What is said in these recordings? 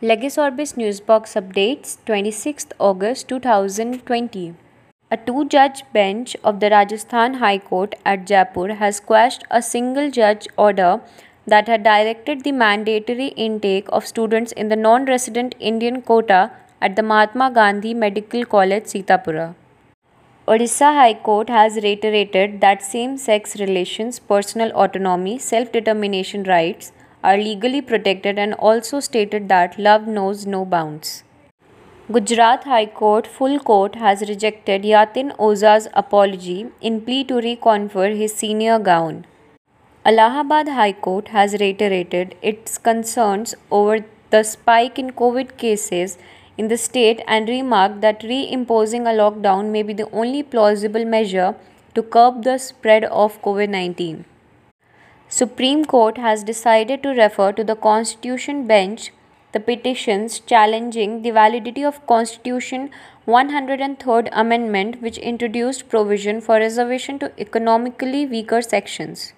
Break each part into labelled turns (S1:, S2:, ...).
S1: Legis Orbis Newsbox Updates 26th August 2020. A two judge bench of the Rajasthan High Court at Jaipur has quashed a single judge order that had directed the mandatory intake of students in the non resident Indian quota at the Mahatma Gandhi Medical College Sitapura. Odisha High Court has reiterated that same sex relations, personal autonomy, self determination rights are legally protected and also stated that love knows no bounds. Gujarat High Court full court has rejected Yatin Oza's apology in plea to reconfer his senior gown. Allahabad High Court has reiterated its concerns over the spike in COVID cases in the state and remarked that reimposing a lockdown may be the only plausible measure to curb the spread of COVID 19. Supreme Court has decided to refer to the Constitution bench the petitions challenging the validity of Constitution 103rd Amendment which introduced provision for reservation to economically weaker sections.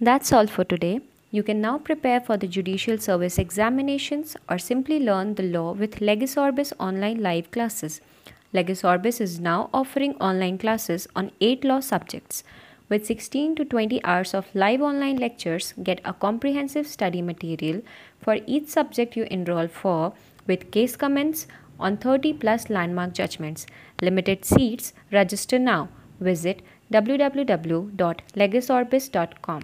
S1: That's all for today. You can now prepare for the judicial service examinations or simply learn the law with Legis Orbis online live classes. Legis Orbis is now offering online classes on 8 law subjects. With 16 to 20 hours of live online lectures, get a comprehensive study material for each subject you enroll for with case comments on 30 plus landmark judgments. Limited seats, register now. Visit www.legisorbis.com.